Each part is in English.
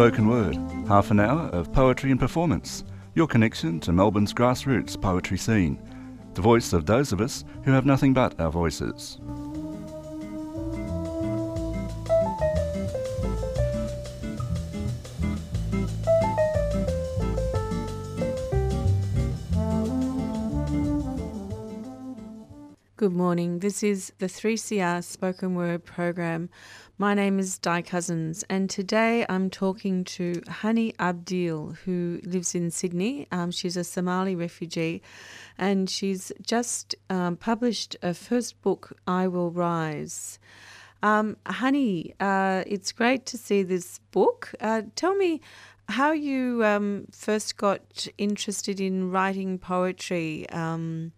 Spoken Word, half an hour of poetry and performance, your connection to Melbourne's grassroots poetry scene, the voice of those of us who have nothing but our voices. Good morning. This is the 3CR Spoken Word program. My name is Di Cousins, and today I'm talking to Hani Abdile, who lives in Sydney. Um, she's a Somali refugee, and she's just um, published a first book, I Will Rise. Um, Hani, uh, it's great to see this book. Uh, tell me how you um, first got interested in writing poetry. Um,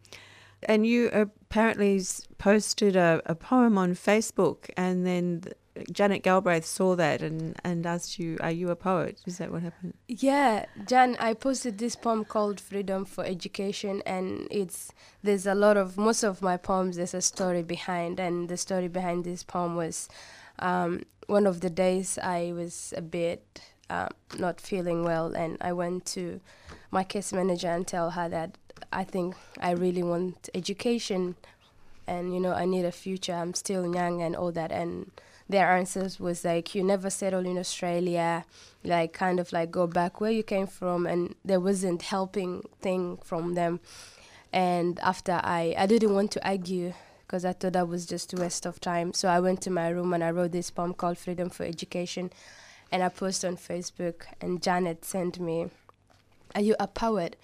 and you apparently posted a, a poem on Facebook, and then Janet Galbraith saw that and, and asked you, Are you a poet? Is that what happened? Yeah, Jan, I posted this poem called Freedom for Education, and it's there's a lot of most of my poems, there's a story behind, and the story behind this poem was um, one of the days I was a bit uh, not feeling well, and I went to my case manager and tell her that I think I really want education and you know I need a future I'm still young and all that and their answers was like you never settle in Australia like kind of like go back where you came from and there wasn't helping thing from them. And after I I didn't want to argue because I thought that was just a waste of time. So I went to my room and I wrote this poem called Freedom for Education and I posted on Facebook and Janet sent me are you a poet?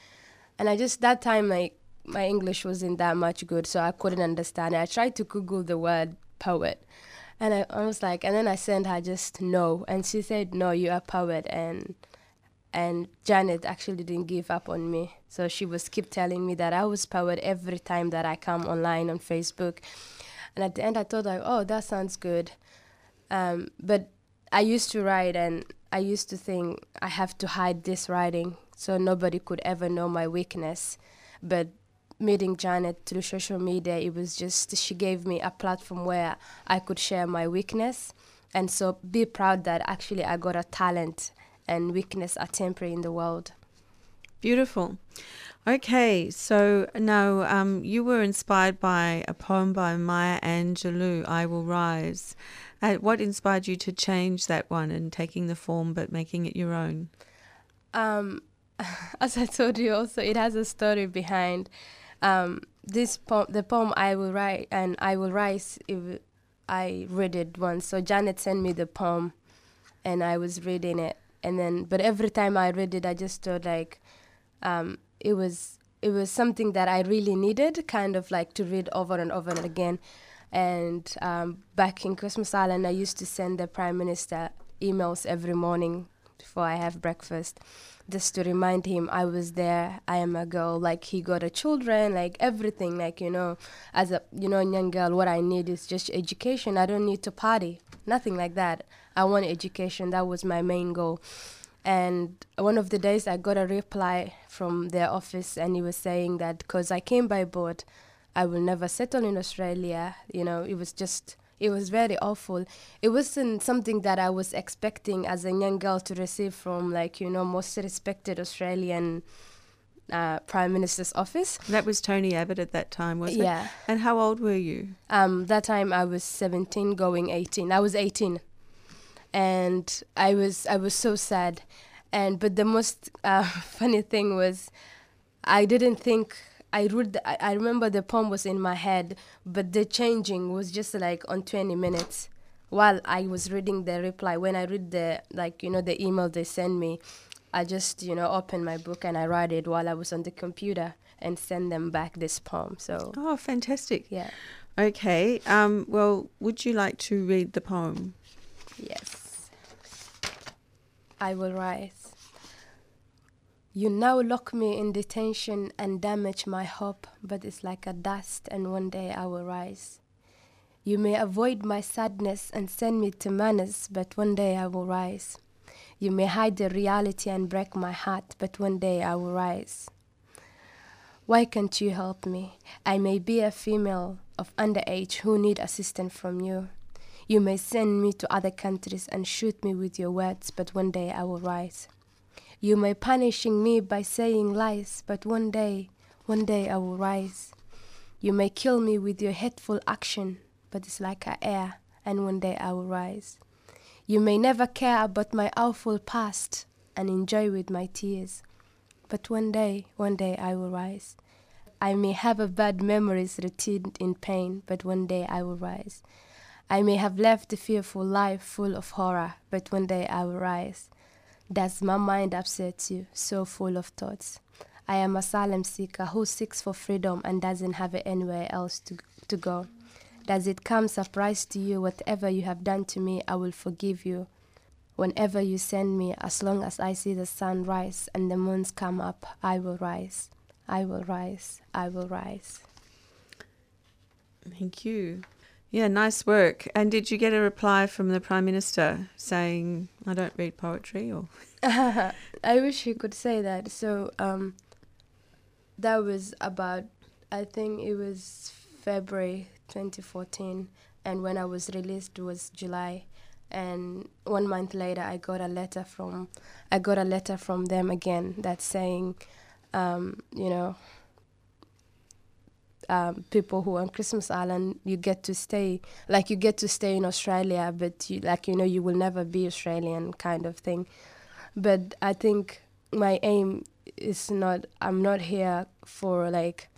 And I just that time like my English wasn't that much good, so I couldn't understand it. I tried to Google the word poet, and I, I was like, and then I sent her just no, and she said no, you're powered, and and Janet actually didn't give up on me, so she was keep telling me that I was powered every time that I come online on Facebook, and at the end I thought like, oh, that sounds good, um, but I used to write and I used to think I have to hide this writing so nobody could ever know my weakness. But meeting Janet through social media, it was just she gave me a platform where I could share my weakness, and so be proud that actually I got a talent and weakness are temporary in the world. Beautiful. Okay, so now um, you were inspired by a poem by Maya Angelou, I Will Rise. Uh, what inspired you to change that one and taking the form but making it your own? Um, as I told you, also it has a story behind um, this poem. The poem I will write and I will rise. If I read it once, so Janet sent me the poem, and I was reading it, and then but every time I read it, I just thought like um, it was it was something that I really needed, kind of like to read over and over and again. And um, back in Christmas Island, I used to send the Prime Minister emails every morning before I have breakfast just to remind him I was there, I am a girl, like he got a children, like everything, like you know, as a you know young girl, what I need is just education. I don't need to party, nothing like that. I want education. That was my main goal. And one of the days I got a reply from their office, and he was saying that because I came by boat, I will never settle in Australia. You know, it was just it was very awful. It wasn't something that I was expecting as a young girl to receive from, like, you know, most respected Australian uh, Prime Minister's office. That was Tony Abbott at that time, wasn't it? Yeah. And how old were you? Um, that time I was 17, going 18. I was 18. And I was I was so sad. And but the most uh, funny thing was I didn't think I read. The, I, I remember the poem was in my head, but the changing was just like on 20 minutes while I was reading the reply. When I read the like you know the email they send me, I just you know open my book and I write it while I was on the computer and send them back this poem. So oh, fantastic! Yeah. Okay. Um, well, would you like to read the poem? Yes. I will rise. You now lock me in detention and damage my hope, but it's like a dust, and one day I will rise. You may avoid my sadness and send me to madness, but one day I will rise. You may hide the reality and break my heart, but one day I will rise. Why can't you help me? I may be a female of underage who need assistance from you. You may send me to other countries and shoot me with your words, but one day I will rise. You may punishing me by saying lies, but one day, one day I will rise. You may kill me with your hateful action, but it's like a air, and one day I will rise. You may never care about my awful past and enjoy with my tears, but one day, one day I will rise. I may have a bad memories retained in pain, but one day I will rise. I may have left a fearful life full of horror, but one day I will rise. Does my mind upset you, so full of thoughts? I am a asylum seeker who seeks for freedom and doesn't have anywhere else to, to go. Does it come surprise to you whatever you have done to me, I will forgive you. Whenever you send me, as long as I see the sun rise and the moons come up, I will rise. I will rise. I will rise. Thank you. Yeah, nice work. And did you get a reply from the Prime Minister saying, I don't read poetry? or? I wish he could say that. So um, that was about, I think it was February 2014. And when I was released was July. And one month later, I got a letter from, I got a letter from them again that's saying, um, you know, um, people who are on Christmas Island, you get to stay, like you get to stay in Australia, but you, like you know, you will never be Australian kind of thing. But I think my aim is not. I'm not here for like,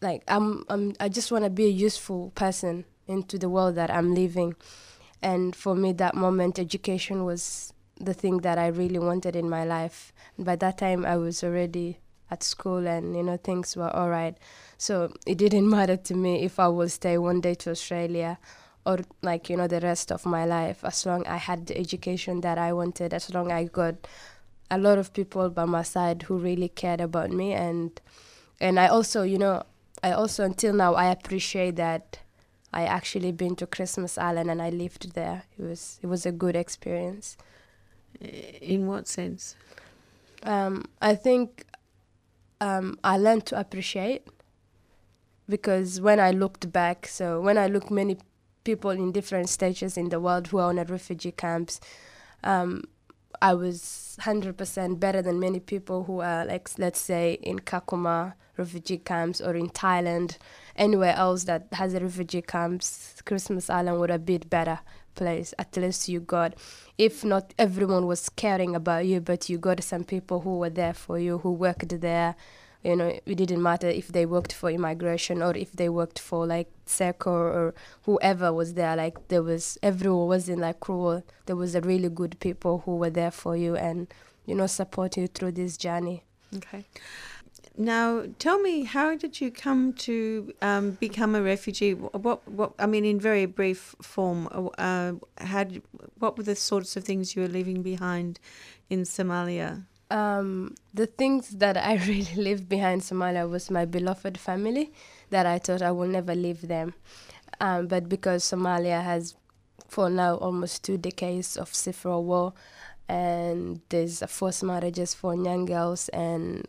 like I'm. I'm. I just want to be a useful person into the world that I'm living, and for me, that moment, education was the thing that I really wanted in my life. And by that time, I was already at school and you know things were all right so it didn't matter to me if i would stay one day to australia or like you know the rest of my life as long i had the education that i wanted as long i got a lot of people by my side who really cared about me. And and i also you know i also until now i appreciate that i actually been to christmas island and i lived there. It was it was a good experience. In what sense? Um, i think um, I learned to appreciate because when I looked back, so when I look many people in different stages in the world who are on refugee camps, um, I was 100% better than many people who are, like, let's say, in Kakuma refugee camps or in Thailand, anywhere else that has a refugee camps. Christmas Island would have been better place. At least you got, if not everyone was caring about you, but you got some people who were there for you, who worked there. You know, it didn't matter if they worked for immigration or if they worked for like Serco or whoever was there. Like there was, everyone wasn't like cruel. There was a really good people who were there for you and, you know, support you through this journey. Okay. Now, tell me, how did you come to um, become a refugee? What, what, I mean, in very brief form, uh, had, what were the sorts of things you were leaving behind in Somalia? Um, the things that I really left behind Somalia was my beloved family, that I thought I will never leave them. Um, but because Somalia has, for now, almost two decades of civil war, and there's forced marriages for young girls and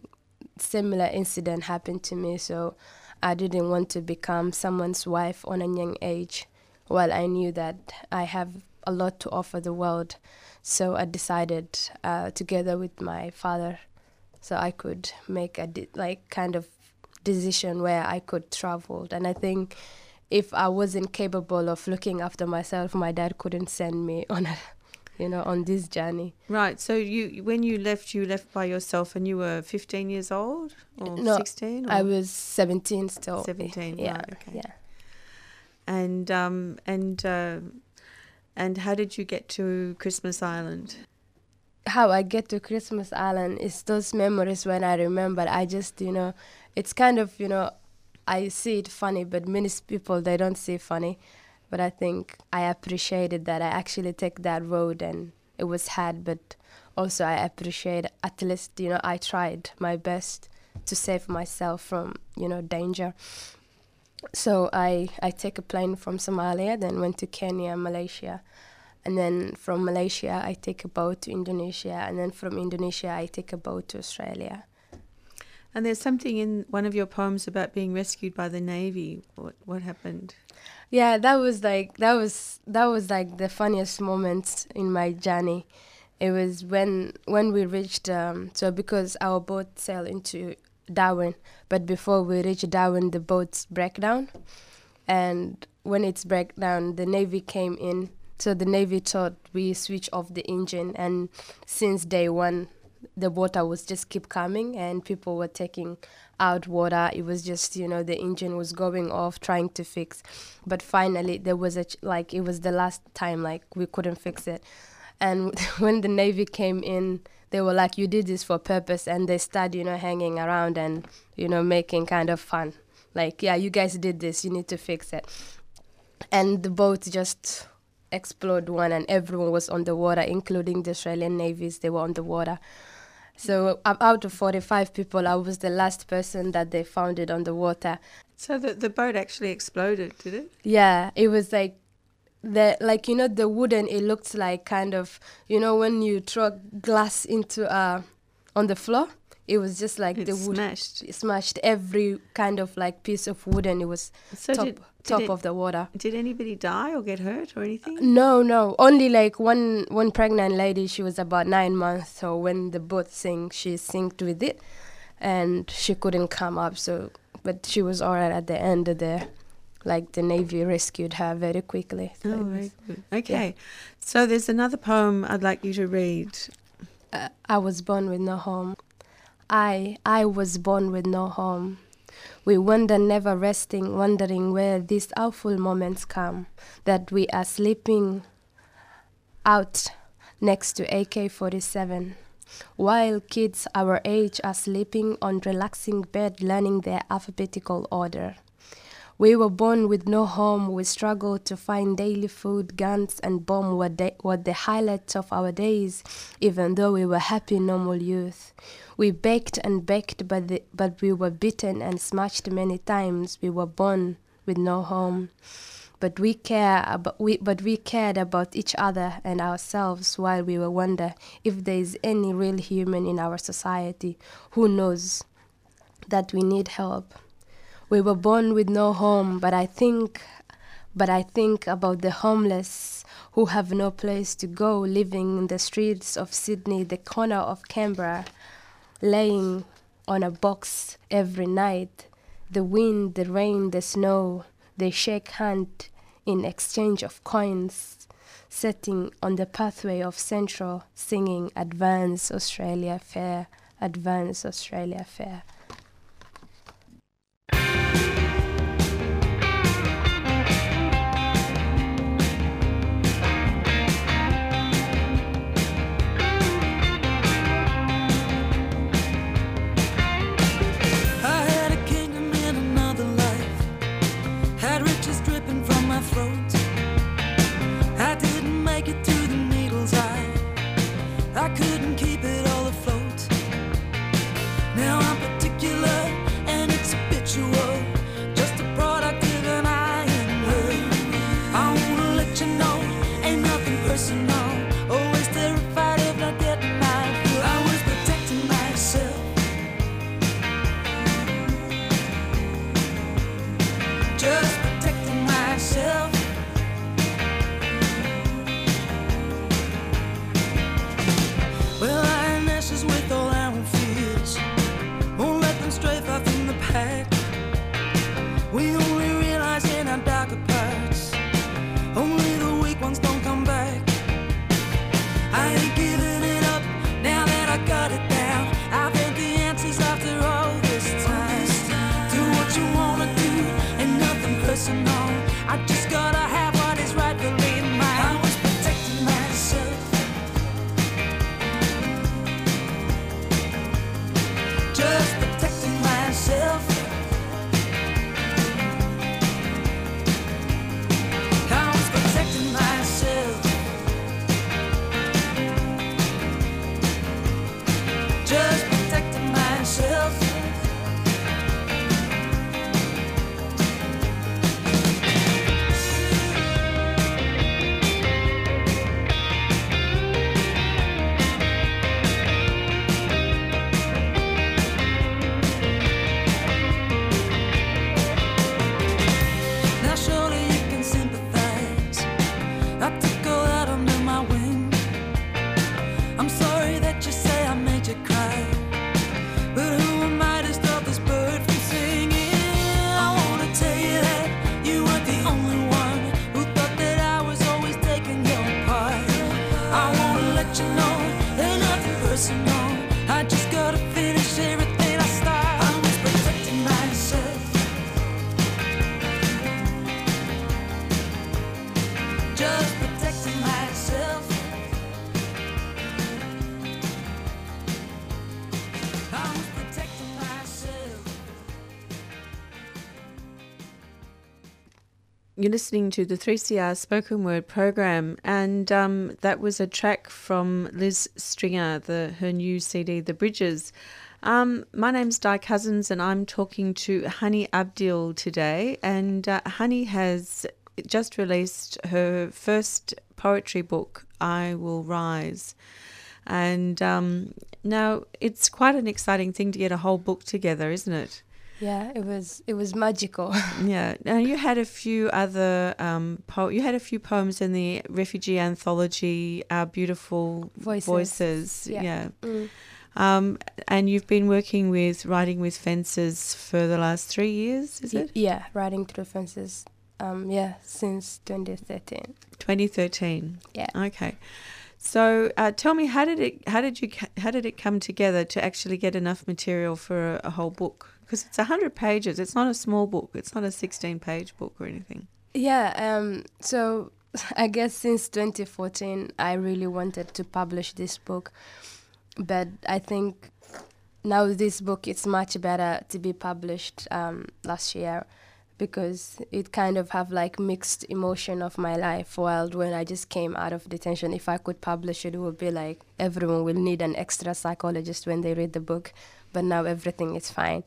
similar incident happened to me, so I didn't want to become someone's wife on a young age. while I knew that I have a lot to offer the world, so I decided, uh, together with my father, so I could make a like kind of decision where I could travel. And I think if I wasn't capable of looking after myself, my dad couldn't send me on a you know, on this journey. Right. So you, when you left, you left by yourself, and you were 15 years old or no, 16? I was 17 still. 17. Yeah. Right, okay. Yeah. And um and uh, and how did you get to Christmas Island? How I get to Christmas Island is those memories when I remember. I just, you know, it's kind of, you know, I see it funny, but many people they don't see funny but I think I appreciated that I actually take that road and it was hard, but also I appreciate at least you know I tried my best to save myself from you know danger. So I I take a plane from Somalia, then went to Kenya, Malaysia, and then from Malaysia I take a boat to Indonesia, and then from Indonesia I take a boat to Australia. And there's something in one of your poems about being rescued by the Navy. What, what happened? Yeah, that was like that was that was like the funniest moment in my journey. It was when when we reached um, so because our boat sailed into Darwin, but before we reached Darwin, the boats break down, and when it's break down, the navy came in. So the navy thought we switch off the engine, and since day one, the water was just keep coming, and people were taking out water. It was just you know the engine was going off, trying to fix, but finally there was a like it was the last time like we couldn't fix it, and when the navy came in, they were like, "You did this for purpose," and they started you know hanging around and you know making kind of fun, like, "Yeah, you guys did this. You need to fix it," and the boat just exploded one, and everyone was on the water, including the Australian navies. They were on the water. So out of 45 people, I was the last person that they found it on the water. So the, the boat actually exploded, did it? Yeah, it was like the like you know the wooden. It looked like kind of you know when you throw glass into uh on the floor. It was just like It the wood smashed. it smashed every kind of like piece of wood, and it was So top did, top it- of the water. did anybody die or get hurt or anything? No, no. Only like one one pregnant lady. She was about nine months. So when the boat sank, she synced with it, and she couldn't come up. So, but she was alright at the end of the, like the navy rescued her very quickly. So Oh, very good. Okay. So there's another poem I'd like you to read. uh, I was born with no home. I I was born with no home. We wander never resting, wondering where these awful moments come, that we are sleeping out next to AK 47. While kids our age are sleeping on relaxing bed learning their alphabetical order. We were born with no home. We struggled to find daily food. Guns and bomb were, da- were the highlights of our days, even though we were happy, normal youth. We begged and begged, but, the, but we were beaten and smashed many times. We were born with no home. But we care about we but we cared about each other and ourselves while we were wonder if there is any real human in our society who knows that we need help. We were born with no home, but I think but I think about the homeless who have no place to go, living in the streets of Sydney, the corner of Canberra, laying on a box every night. The wind, the rain, the snow, they shake hand in exchange of coins, sitting on the pathway of Central, singing Advance Australia Fair, Advance Australia Fair. You're listening to the 3CR spoken word program, and um, that was a track from Liz Stringer, the her new CD, The Bridges. Um, my name's Di Cousins, and I'm talking to Hani Abdile today. And uh, Hani has just released her first poetry book, I Will Rise. And um, now it's quite an exciting thing to get a whole book together, isn't it? Yeah, it was it was magical. Yeah. Now you had a few other um, po- you had a few poems in the refugee anthology, Our Beautiful Voices. Voices. Yeah. Yeah. Mm. Um, and you've been working with writing with fences for the last three years, is it? Yeah, writing through fences. Um, yeah, since 2013. 2013. Yeah. Okay. So uh, tell me, how did it how did you how did it come together to actually get enough material for a, a whole book? Because it's hundred pages. It's not a small book. It's not a sixteen page book or anything. Yeah, um, so I guess since 2014, I really wanted to publish this book, but I think now this book it's much better to be published um, last year because it kind of have like mixed emotion of my life while when i just came out of detention. If i could publish it it would be like everyone will need an extra psychologist when they read the book but now everything is fine.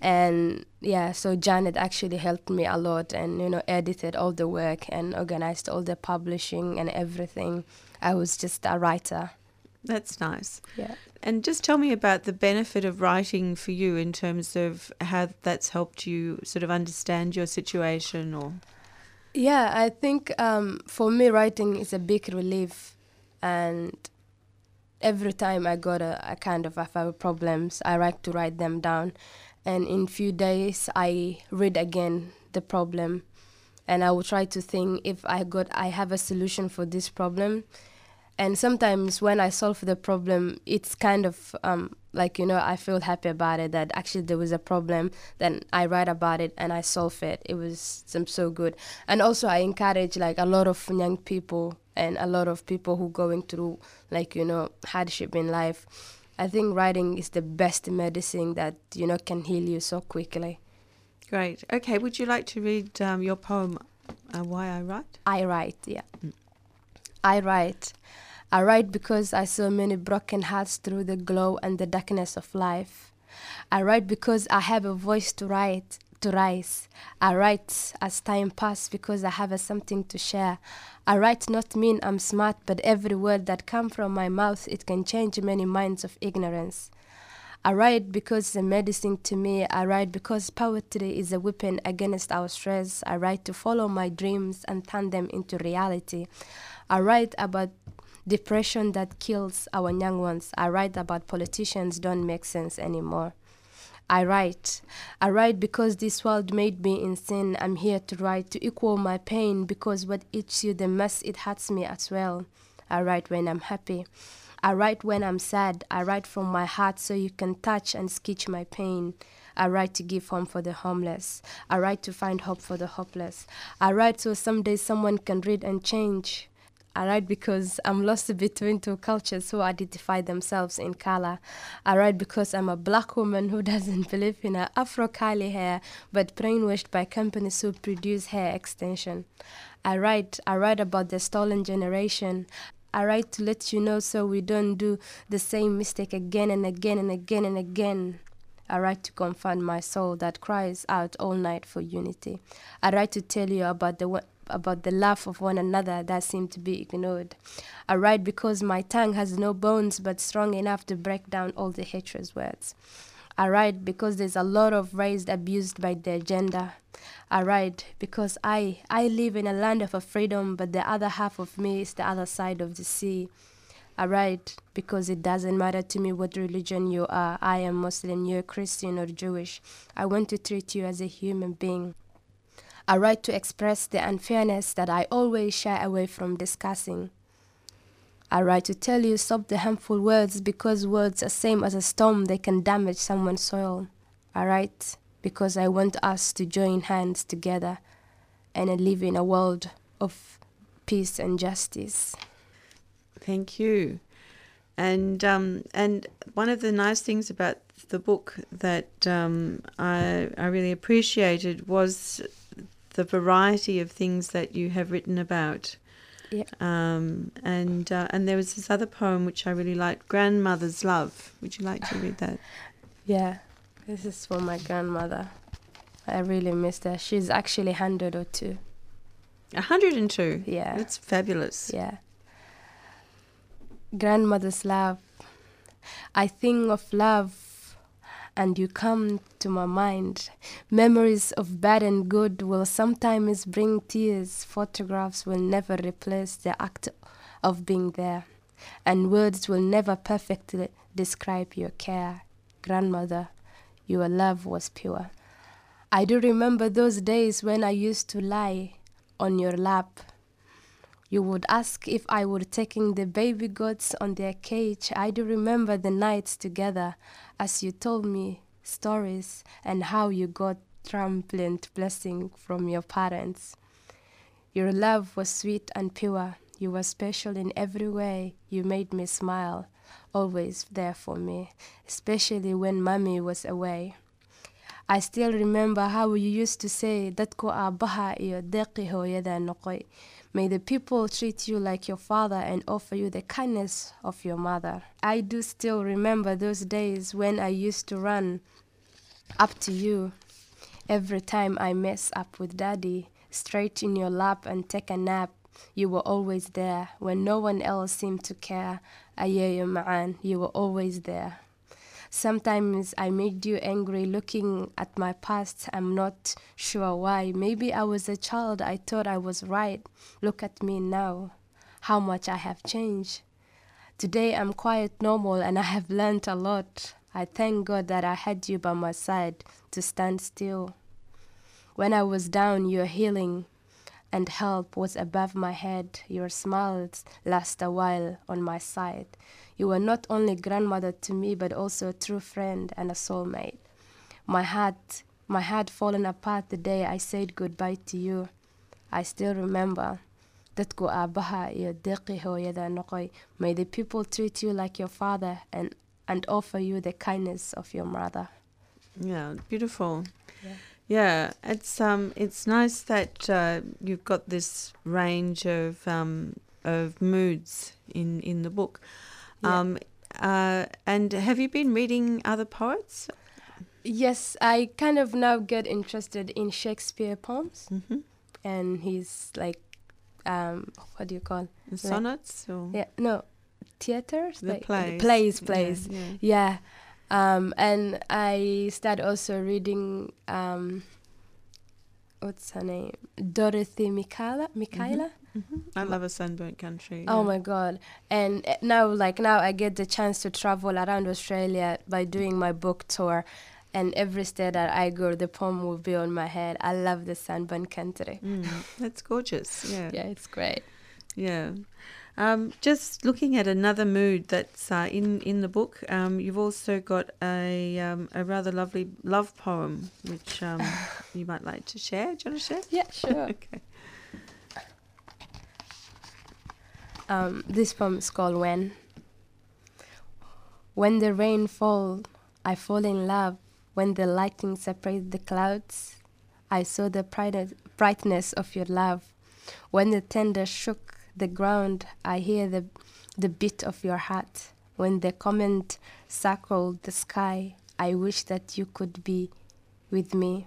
And yeah so janet actually helped me a lot and you know edited all the work and organized all the publishing and everything. I was just a writer That's nice. yeah. And just tell me about the benefit of writing for you in terms of how that's helped you sort of understand your situation or? Yeah, I think um, for me, writing is a big relief, and every time I got a, a kind of I have problems, I like to write them down, and in few days I read again the problem, and I will try to think if I got I have a solution for this problem, and sometimes when I solve the problem, it's kind of um, like you know I feel happy about it that actually there was a problem. Then I write about it and I solve it. It was some so good, and also I encourage like a lot of young people and a lot of people who going through like you know hardship in life. I think writing is the best medicine that you know can heal you so quickly. great. Okay, would you like to read um, your poem, uh, Why I Write? I write, yeah. I write. I write because I saw many broken hearts through the glow and the darkness of life. I write because I have a voice to write, to rise. I write as time passes because I have something to share. I write not mean I'm smart, but every word that come from my mouth it can change many minds of ignorance. I write because a medicine to me. I write because poetry is a weapon against our stress. I write to follow my dreams and turn them into reality. I write about depression that kills our young ones. I write about politicians don't make sense anymore. I write. I write because this world made me insane. I'm here to write to equal my pain because what eats you the most, it hurts me as well. I write when I'm happy. I write when I'm sad. I write from my heart so you can touch and sketch my pain. I write to give home for the homeless. I write to find hope for the hopeless. I write so someday someone can read and change. I write because I'm lost between two cultures who identify themselves in color. I write because I'm a black woman who doesn't believe in her afro curly hair, but brainwashed by companies who produce hair extension. I write. I write about the stolen generation. I write to let you know so we don't do the same mistake again and again and again and again. I write to confront my soul that cries out all night for unity. I write to tell you about the about the love of one another that seem to be ignored. I write because my tongue has no bones but strong enough to break down all the hatred words. I write because there's a lot of raised abused by their gender. I write because I I live in a land of a freedom, but the other half of me is the other side of the sea. I write because it doesn't matter to me what religion you are. I am Muslim, you're Christian or Jewish. I want to treat you as a human being. I right to express the unfairness that I always shy away from discussing. I write to tell you stop the harmful words because words are same as a storm, they can damage someone's soul. I write because I want us to join hands together and live in a world of peace and justice. Thank you. And um, and one of the nice things about the book that um, I I really appreciated was the variety of things that you have written about. Yeah. Um, and uh, and there was this other poem which I really liked, "Grandmother's Love." Would you like to read that? Yeah, this is for my grandmother. I really miss her. She's actually 100 or two. A hundred and two. Yeah. That's fabulous. Yeah. Grandmother's love. I think of love and you come to my mind. Memories of bad and good will sometimes bring tears. Photographs will never replace the act of being there. And words will never perfectly describe your care. Grandmother, your love was pure. I do remember those days when I used to lie on your lap you would ask if I were taking the baby goats on their cage. I do remember the nights together as you told me stories and how you got triumphant blessing from your parents. Your love was sweet and pure. You were special in every way. You made me smile, always there for me, especially when mommy was away. I still remember how you used to say, Dadku aabaha iyo deeqi hooyada noqoy. May the people treat you like your father and offer you the kindness of your mother. I do still remember those days when I used to run up to you every time I mess up with daddy, straight in your lap and take a nap. You were always there when no one else seemed to care. Ayeyo ma'an, you were always there. Sometimes I made you angry looking at my past. I'm not sure why. Maybe I was a child. I thought I was right. Look at me now. How much I have changed. Today I'm quite normal and I have learned a lot. I thank God that I had you by my side to stand still. When I was down, your healing and help was above my head. Your smiles last a while on my side. You were not only grandmother to me, but also a true friend and a soulmate. My heart, my heart fallen apart the day I said goodbye to you. I still remember. Dadku aabaha iyo deeqi hooyada noqoy. May the people treat you like your father and, and offer you the kindness of your mother. Yeah, beautiful. Yeah. Yeah, it's um, it's nice that uh, you've got this range of um, of moods in in the book. Yeah. Um, uh, and have you been reading other poets? Yes, I kind of now get interested in Shakespeare poems Mm-hmm. and he's like, um, what do you call? Sonnets or Yeah, no, theaters. the like, plays? plays, Yeah, plays. Yeah, Yeah. Um, and I start also reading um, what's her name? Dorothy Mikala Mikhaila. Mhm. I love a sunburnt country. Oh yeah. my god. And now like now I get the chance to travel around Australia by doing my book tour. And every state that I go, the poem will be on my head. I love the sunburnt country. Mm, that's gorgeous. Yeah. Yeah, it's great. Yeah. Um, just looking at another mood that's uh, in in the book, um, you've also got a um, a rather lovely love poem, which um, you might like to share. Do you want to share? Yeah, sure. Okay. Um, this poem is called When. When the rain falls, I fall in love. When the lightning separates the clouds, I saw the bright- brightness of your love. When the thunder shook the ground, I hear the, the beat of your heart. When the comet circled the sky, I wish that you could be with me.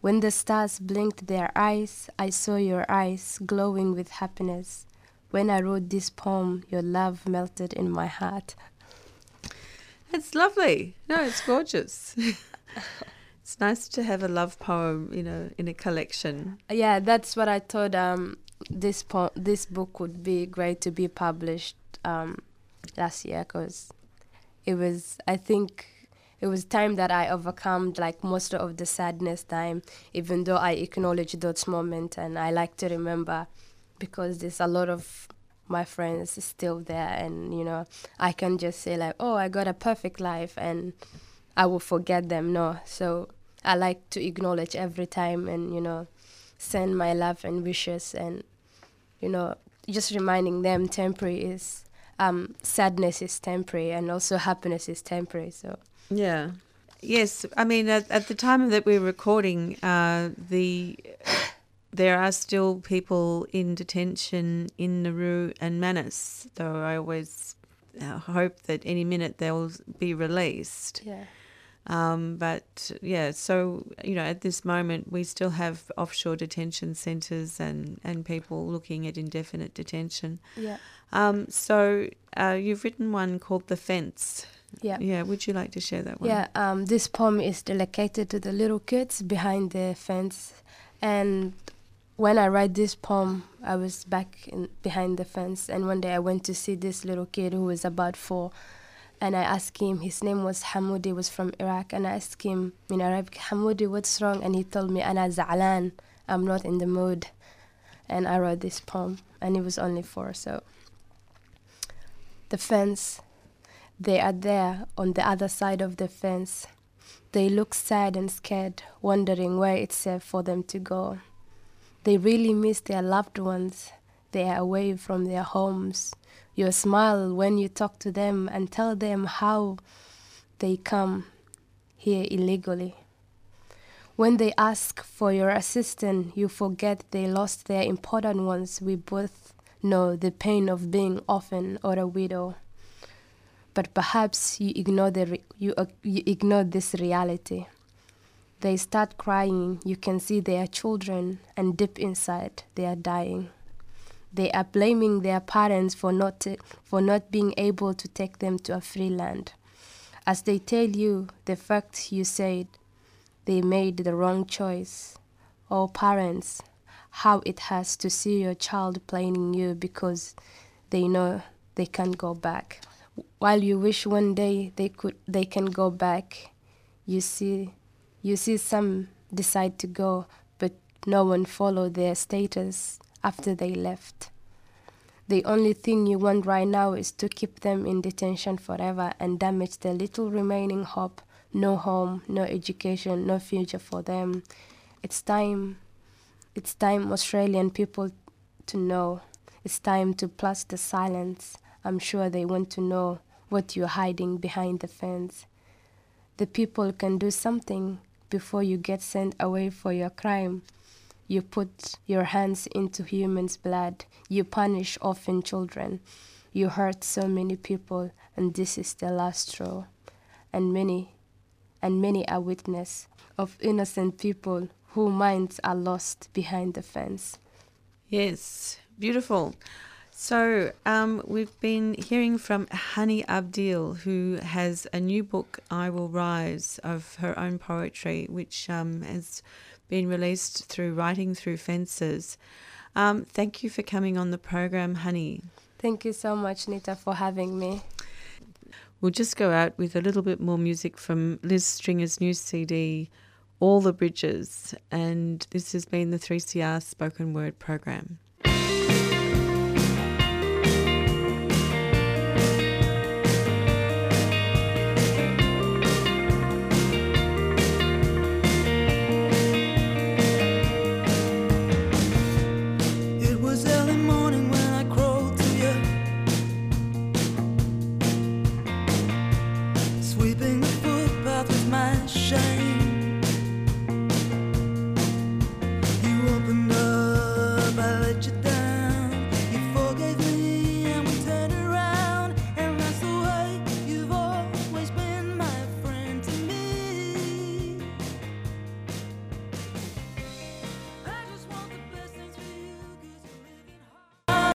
When the stars blinked their eyes, I saw your eyes glowing with happiness. When I wrote this poem, your love melted in my heart. It's lovely. No, it's gorgeous. it's nice to have a love poem, you know, in a collection. Yeah, that's what I thought. Um, this po- this book would be great to be published um, last year because it was. I think it was time that I overcome like most of the sadness time, even though I acknowledge those moments and I like to remember because there's a lot of my friends still there and you know I can just say like oh I got a perfect life and I will forget them no so I like to acknowledge every time and you know send my love and wishes and you know just reminding them temporary is um sadness is temporary and also happiness is temporary so Yeah. Yes, I mean at, at the time that we're recording, uh, the there are still people in detention in Nauru and Manus. Though I always uh, hope that any minute they'll be released. yeah Um, but yeah, so you know, at this moment, we still have offshore detention centres and and people looking at indefinite detention. yeah Um, so uh, you've written one called "The Fence." yeah Yeah, would you like to share that one? Yeah, um, this poem is dedicated to the little kids behind the fence. And when I write this poem, I was back in, behind the fence. And one day I went to see this little kid who was about four. And I asked him, his name was Hamoudi, was from Iraq. And I asked him in Arabic, Hamoudi, what's wrong? And he told me, Ana za'alan, I'm not in the mood. And I wrote this poem. And it was only four, so. The fence. They are there on the other side of the fence. They look sad and scared, wondering where it's safe for them to go. They really miss their loved ones. They are away from their homes. You smile when you talk to them and tell them how they come here illegally. When they ask for your assistance, you forget they lost their important ones. We both know the pain of being orphan or a widow but perhaps you ignore the you, uh, you ignore this reality. They start crying. You can see they are children, and deep inside, they are dying. They are blaming their parents for not for not being able to take them to a free land. As they tell you the fact you said, they made the wrong choice. Oh, parents, how it has to see your child blaming you because they know they can't go back while you wish one day they could they can go back you see you see some decide to go but no one follow their status after they left. The only thing you want right now is to keep them in detention forever and damage the little remaining hope. No home no education no future for them. It's time it's time australian people to know. It's time to plus the silence. I'm sure they want to know what you're hiding behind the fence. The people can do something before you get sent away for your crime. You put your hands into humans' blood. You punish orphan children. You hurt so many people, and this is the last straw. And many, and many are witness of innocent people whose minds are lost behind the fence. Yes, beautiful. So, um, we've been hearing from Hani Abdile, who has a new book, I Will Rise, of her own poetry, which um, has been released through Writing Through Fences. Um, thank you for coming on the program, Hani. Thank you so much, Nita, for having me. We'll just go out with a little bit more music from Liz Stringer's new CD, All the Bridges, and this has been the 3CR Spoken Word program.